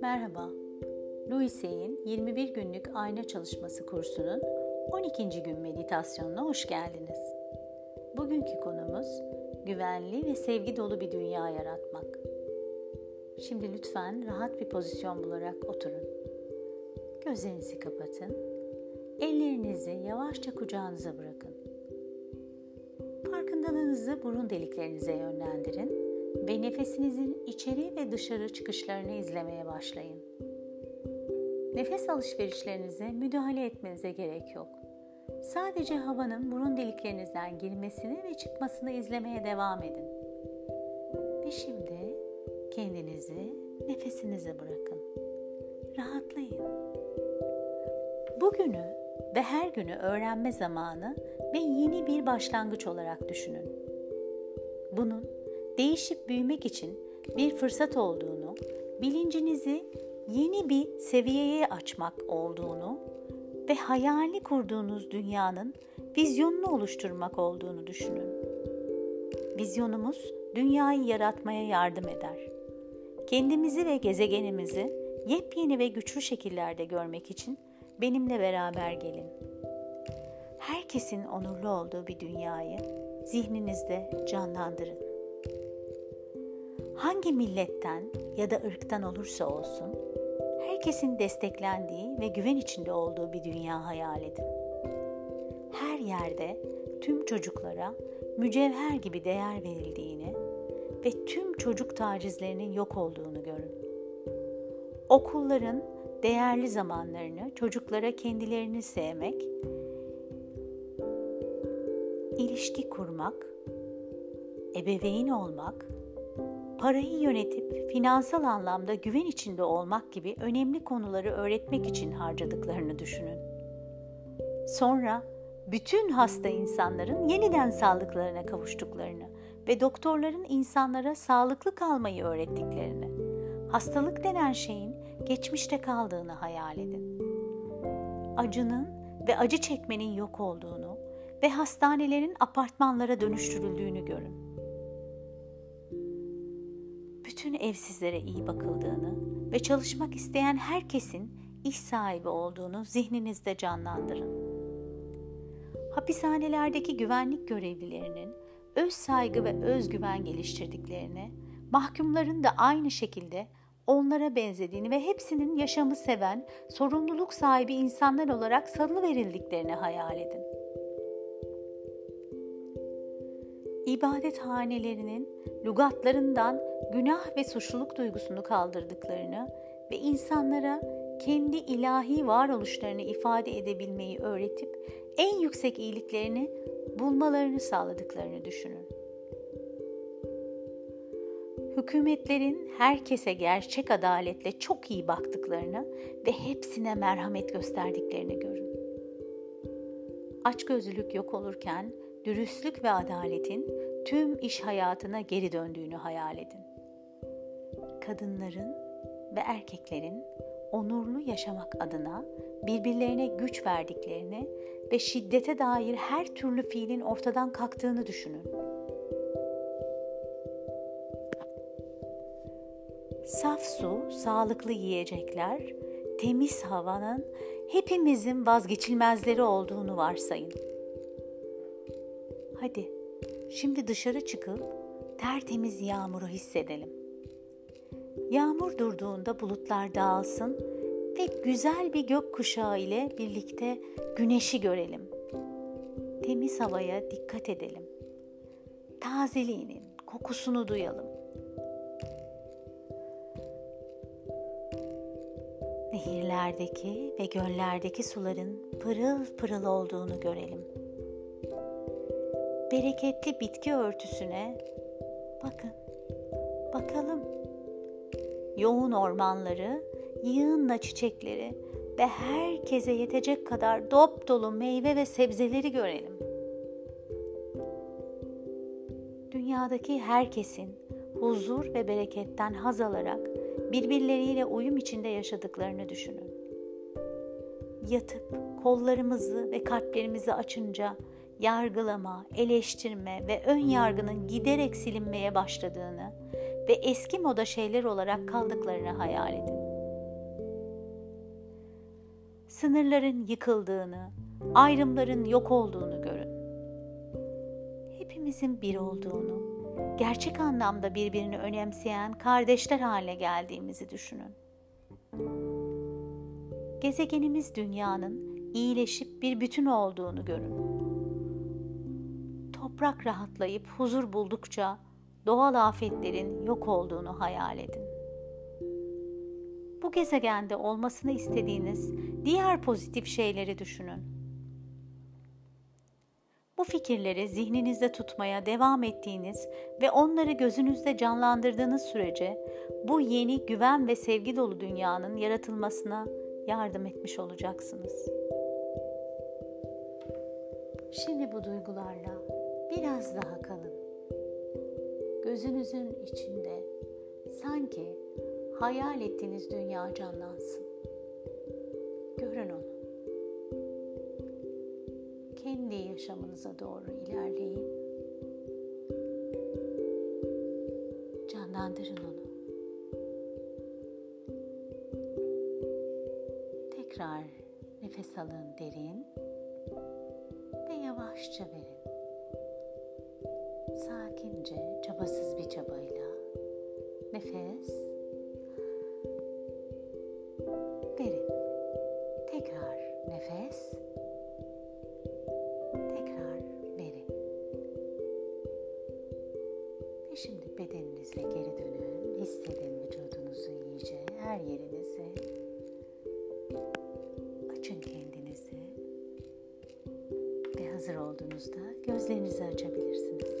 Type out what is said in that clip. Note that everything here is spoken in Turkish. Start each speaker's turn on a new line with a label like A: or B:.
A: Merhaba. Louise'in 21 günlük ayna çalışması kursunun 12. gün meditasyonuna hoş geldiniz. Bugünkü konumuz güvenli ve sevgi dolu bir dünya yaratmak. Şimdi lütfen rahat bir pozisyon bularak oturun. Gözlerinizi kapatın. Ellerinizi yavaşça kucağınıza bırakın. Farkındalığınızı burun deliklerinize yönlendirin ve nefesinizin içeri ve dışarı çıkışlarını izlemeye başlayın. Nefes alışverişlerinize müdahale etmenize gerek yok. Sadece havanın burun deliklerinizden girmesini ve çıkmasını izlemeye devam edin. Ve şimdi kendinizi nefesinize bırakın. Rahatlayın. Bugünü ve her günü öğrenme zamanı ve yeni bir başlangıç olarak düşünün. Bunun değişip büyümek için bir fırsat olduğunu, bilincinizi yeni bir seviyeye açmak olduğunu ve hayali kurduğunuz dünyanın vizyonunu oluşturmak olduğunu düşünün. Vizyonumuz dünyayı yaratmaya yardım eder. Kendimizi ve gezegenimizi yepyeni ve güçlü şekillerde görmek için benimle beraber gelin. Herkesin onurlu olduğu bir dünyayı zihninizde canlandırın. Hangi milletten ya da ırktan olursa olsun, herkesin desteklendiği ve güven içinde olduğu bir dünya hayal edin. Her yerde tüm çocuklara mücevher gibi değer verildiğini ve tüm çocuk tacizlerinin yok olduğunu görün. Okulların değerli zamanlarını çocuklara kendilerini sevmek, ilişki kurmak, ebeveyn olmak, parayı yönetip finansal anlamda güven içinde olmak gibi önemli konuları öğretmek için harcadıklarını düşünün. Sonra bütün hasta insanların yeniden sağlıklarına kavuştuklarını ve doktorların insanlara sağlıklı kalmayı öğrettiklerini, hastalık denen şeyin geçmişte kaldığını hayal edin. Acının ve acı çekmenin yok olduğunu ve hastanelerin apartmanlara dönüştürüldüğünü görün. Bütün evsizlere iyi bakıldığını ve çalışmak isteyen herkesin iş sahibi olduğunu zihninizde canlandırın. Hapishanelerdeki güvenlik görevlilerinin öz saygı ve özgüven geliştirdiklerini, mahkumların da aynı şekilde onlara benzediğini ve hepsinin yaşamı seven, sorumluluk sahibi insanlar olarak salı verildiklerini hayal edin. İbadet hanelerinin lugatlarından günah ve suçluluk duygusunu kaldırdıklarını ve insanlara kendi ilahi varoluşlarını ifade edebilmeyi öğretip en yüksek iyiliklerini bulmalarını sağladıklarını düşünün. Hükümetlerin herkese gerçek adaletle çok iyi baktıklarını ve hepsine merhamet gösterdiklerini görün. Açgözlülük yok olurken dürüstlük ve adaletin tüm iş hayatına geri döndüğünü hayal edin. Kadınların ve erkeklerin onurlu yaşamak adına birbirlerine güç verdiklerini ve şiddete dair her türlü fiilin ortadan kalktığını düşünün. Saf su, sağlıklı yiyecekler, temiz havanın hepimizin vazgeçilmezleri olduğunu varsayın. Hadi şimdi dışarı çıkıp tertemiz yağmuru hissedelim. Yağmur durduğunda bulutlar dağılsın ve güzel bir gök kuşağı ile birlikte güneşi görelim. Temiz havaya dikkat edelim. Tazeliğinin kokusunu duyalım. Nehirlerdeki ve göllerdeki suların pırıl pırıl olduğunu görelim. Bereketli bitki örtüsüne bakın. Bakalım. Yoğun ormanları yığınla çiçekleri ve herkese yetecek kadar dop dolu meyve ve sebzeleri görelim. Dünyadaki herkesin huzur ve bereketten haz alarak birbirleriyle uyum içinde yaşadıklarını düşünün. Yatıp kollarımızı ve kalplerimizi açınca yargılama, eleştirme ve ön yargının giderek silinmeye başladığını ve eski moda şeyler olarak kaldıklarını hayal edin. Sınırların yıkıldığını, ayrımların yok olduğunu görün. Hepimizin bir olduğunu, gerçek anlamda birbirini önemseyen kardeşler haline geldiğimizi düşünün. Gezegenimiz dünyanın iyileşip bir bütün olduğunu görün. Toprak rahatlayıp huzur buldukça doğal afetlerin yok olduğunu hayal edin. Bu gezegende olmasını istediğiniz diğer pozitif şeyleri düşünün. Bu fikirleri zihninizde tutmaya devam ettiğiniz ve onları gözünüzde canlandırdığınız sürece bu yeni güven ve sevgi dolu dünyanın yaratılmasına yardım etmiş olacaksınız. Şimdi bu duygularla biraz daha kalın. Gözünüzün içinde sanki hayal ettiğiniz dünya canlansın. Görün onu. Kendi yaşamınıza doğru ilerleyin. Canlandırın onu. Tekrar nefes alın derin ve yavaşça verin. Sakince, çabasız bir çabayla nefes verin. Tekrar nefes tekrar verin. Ve şimdi bedeninize geri dönün. Hissedin vücudunuzu iyice, her yerinizi. Açın kendinizi. Ve hazır olduğunuzda gözlerinizi açabilirsiniz.